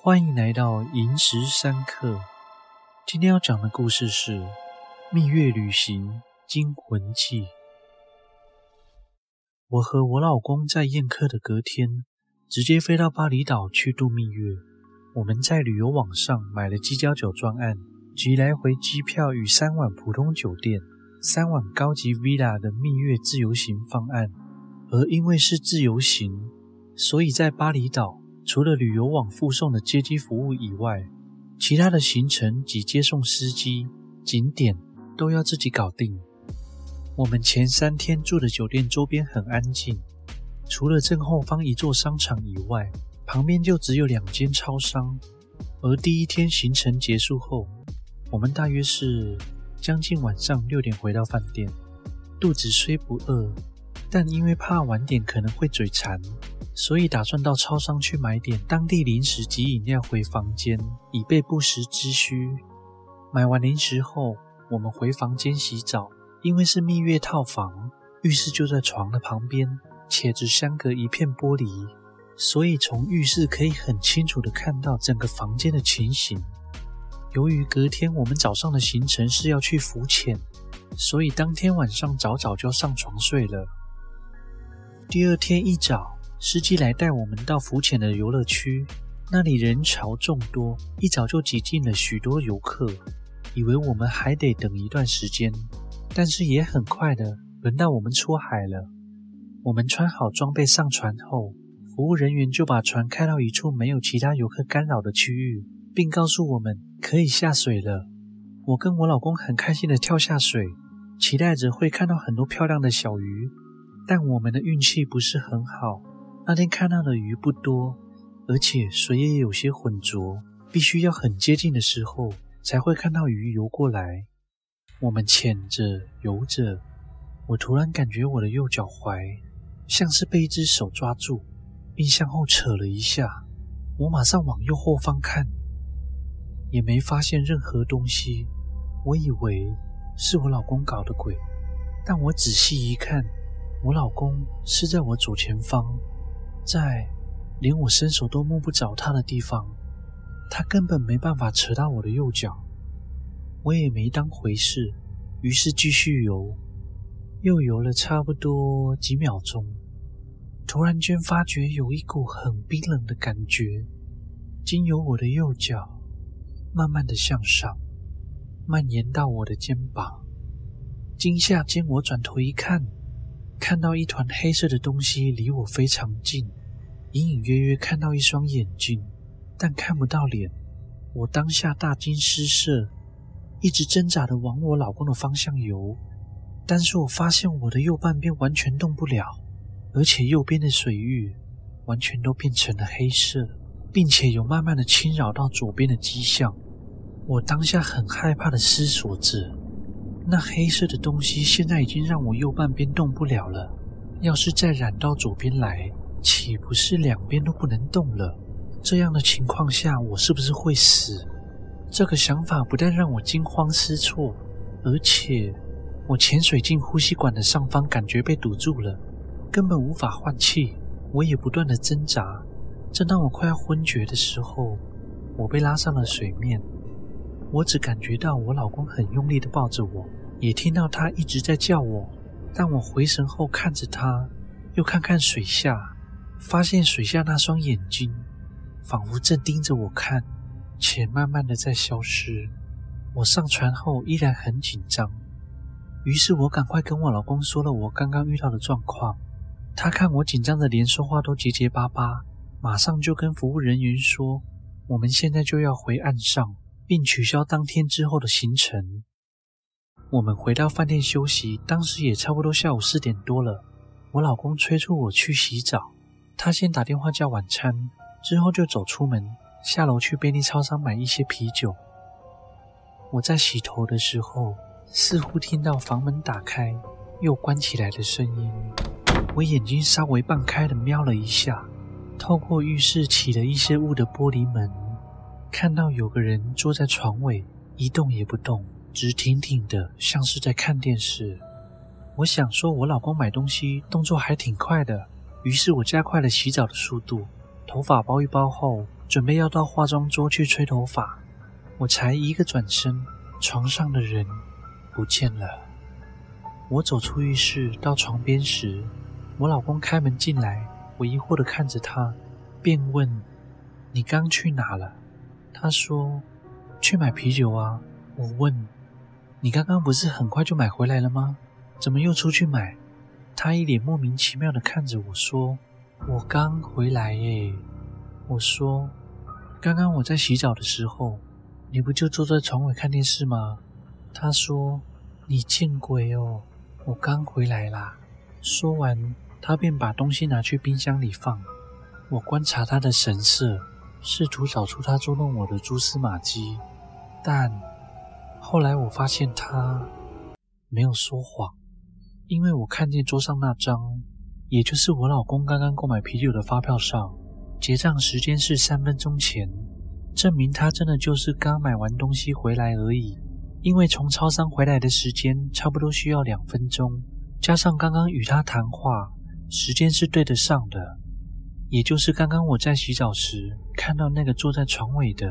欢迎来到萤石三刻。今天要讲的故事是《蜜月旅行惊魂记》。我和我老公在宴客的隔天，直接飞到巴厘岛去度蜜月。我们在旅游网上买了机交酒专案及来回机票与三晚普通酒店、三晚高级 villa 的蜜月自由行方案。而因为是自由行，所以在巴厘岛，除了旅游网附送的接机服务以外，其他的行程及接送司机、景点都要自己搞定。我们前三天住的酒店周边很安静，除了正后方一座商场以外，旁边就只有两间超商。而第一天行程结束后，我们大约是将近晚上六点回到饭店，肚子虽不饿。但因为怕晚点可能会嘴馋，所以打算到超商去买点当地零食及饮料回房间，以备不时之需。买完零食后，我们回房间洗澡。因为是蜜月套房，浴室就在床的旁边，且只相隔一片玻璃，所以从浴室可以很清楚地看到整个房间的情形。由于隔天我们早上的行程是要去浮潜，所以当天晚上早早就上床睡了。第二天一早，司机来带我们到浮潜的游乐区，那里人潮众多，一早就挤进了许多游客，以为我们还得等一段时间，但是也很快的轮到我们出海了。我们穿好装备上船后，服务人员就把船开到一处没有其他游客干扰的区域，并告诉我们可以下水了。我跟我老公很开心的跳下水，期待着会看到很多漂亮的小鱼。但我们的运气不是很好，那天看到的鱼不多，而且水也有些浑浊，必须要很接近的时候才会看到鱼游过来。我们潜着游着，我突然感觉我的右脚踝像是被一只手抓住，并向后扯了一下。我马上往右后方看，也没发现任何东西。我以为是我老公搞的鬼，但我仔细一看。我老公是在我左前方，在连我伸手都摸不着他的地方，他根本没办法扯到我的右脚。我也没当回事，于是继续游，又游了差不多几秒钟，突然间发觉有一股很冰冷的感觉，经由我的右脚，慢慢的向上，蔓延到我的肩膀。惊吓间，我转头一看。看到一团黑色的东西离我非常近，隐隐约约看到一双眼睛，但看不到脸。我当下大惊失色，一直挣扎的往我老公的方向游，但是我发现我的右半边完全动不了，而且右边的水域完全都变成了黑色，并且有慢慢的侵扰到左边的迹象。我当下很害怕的思索着。那黑色的东西现在已经让我右半边动不了了，要是再染到左边来，岂不是两边都不能动了？这样的情况下，我是不是会死？这个想法不但让我惊慌失措，而且我潜水进呼吸管的上方，感觉被堵住了，根本无法换气。我也不断的挣扎，正当我快要昏厥的时候，我被拉上了水面。我只感觉到我老公很用力的抱着我，也听到他一直在叫我。但我回神后看着他，又看看水下，发现水下那双眼睛仿佛正盯着我看，且慢慢的在消失。我上船后依然很紧张，于是我赶快跟我老公说了我刚刚遇到的状况。他看我紧张的连说话都结结巴巴，马上就跟服务人员说：“我们现在就要回岸上。”并取消当天之后的行程。我们回到饭店休息，当时也差不多下午四点多了。我老公催促我去洗澡，他先打电话叫晚餐，之后就走出门，下楼去便利超商买一些啤酒。我在洗头的时候，似乎听到房门打开又关起来的声音。我眼睛稍微半开的瞄了一下，透过浴室起了一些雾的玻璃门。看到有个人坐在床尾，一动也不动，直挺挺的，像是在看电视。我想说，我老公买东西动作还挺快的，于是我加快了洗澡的速度，头发包一包后，准备要到化妆桌去吹头发，我才一个转身，床上的人不见了。我走出浴室到床边时，我老公开门进来，我疑惑的看着他，便问：“你刚去哪了？”他说：“去买啤酒啊。”我问：“你刚刚不是很快就买回来了吗？怎么又出去买？”他一脸莫名其妙地看着我说：“我刚回来耶。”我说：“刚刚我在洗澡的时候，你不就坐在床尾看电视吗？”他说：“你见鬼哦，我刚回来啦。”说完，他便把东西拿去冰箱里放。我观察他的神色，试图找出他捉弄我的蛛丝马迹，但后来我发现他没有说谎。因为我看见桌上那张，也就是我老公刚刚购买啤酒的发票上，结账时间是三分钟前，证明他真的就是刚买完东西回来而已。因为从超商回来的时间差不多需要两分钟，加上刚刚与他谈话，时间是对得上的。也就是刚刚我在洗澡时看到那个坐在床尾的，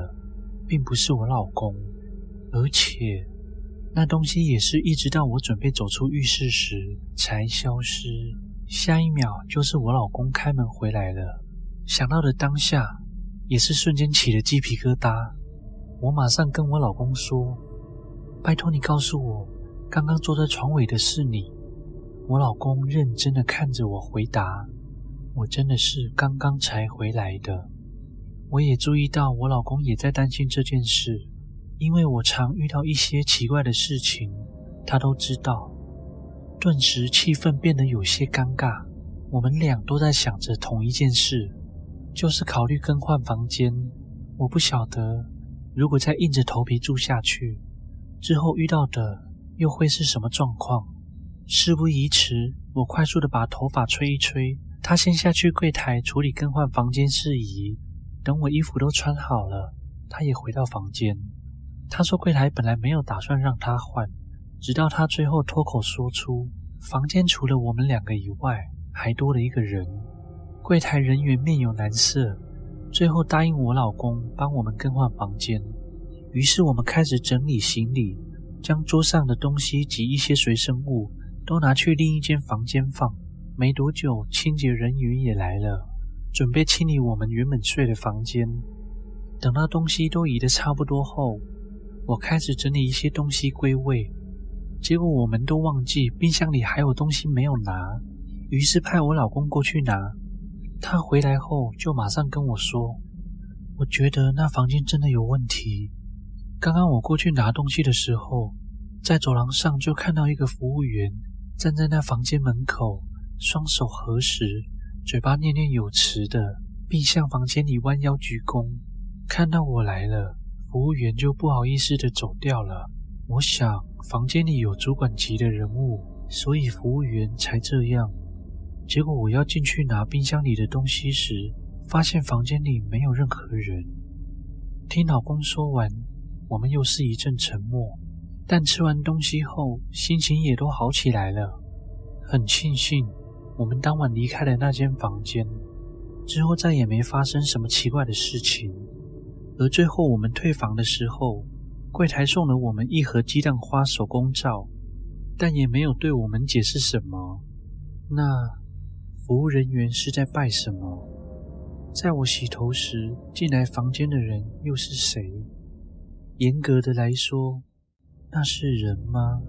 并不是我老公，而且。那东西也是一直到我准备走出浴室时才消失，下一秒就是我老公开门回来了。想到的当下，也是瞬间起了鸡皮疙瘩。我马上跟我老公说：“拜托你告诉我，刚刚坐在床尾的是你。”我老公认真的看着我回答：“我真的是刚刚才回来的。”我也注意到我老公也在担心这件事。因为我常遇到一些奇怪的事情，他都知道。顿时气氛变得有些尴尬。我们俩都在想着同一件事，就是考虑更换房间。我不晓得，如果再硬着头皮住下去，之后遇到的又会是什么状况。事不宜迟，我快速的把头发吹一吹，他先下去柜台处理更换房间事宜。等我衣服都穿好了，他也回到房间。他说：“柜台本来没有打算让他换，直到他最后脱口说出，房间除了我们两个以外，还多了一个人。”柜台人员面有难色，最后答应我老公帮我们更换房间。于是我们开始整理行李，将桌上的东西及一些随身物都拿去另一间房间放。没多久，清洁人员也来了，准备清理我们原本睡的房间。等到东西都移得差不多后，我开始整理一些东西归位，结果我们都忘记冰箱里还有东西没有拿，于是派我老公过去拿。他回来后就马上跟我说：“我觉得那房间真的有问题。刚刚我过去拿东西的时候，在走廊上就看到一个服务员站在那房间门口，双手合十，嘴巴念念有词的，并向房间里弯腰鞠躬。看到我来了。”服务员就不好意思的走掉了。我想房间里有主管级的人物，所以服务员才这样。结果我要进去拿冰箱里的东西时，发现房间里没有任何人。听老公说完，我们又是一阵沉默。但吃完东西后，心情也都好起来了。很庆幸我们当晚离开了那间房间，之后再也没发生什么奇怪的事情。而最后我们退房的时候，柜台送了我们一盒鸡蛋花手工皂，但也没有对我们解释什么。那服务人员是在拜什么？在我洗头时进来房间的人又是谁？严格的来说，那是人吗？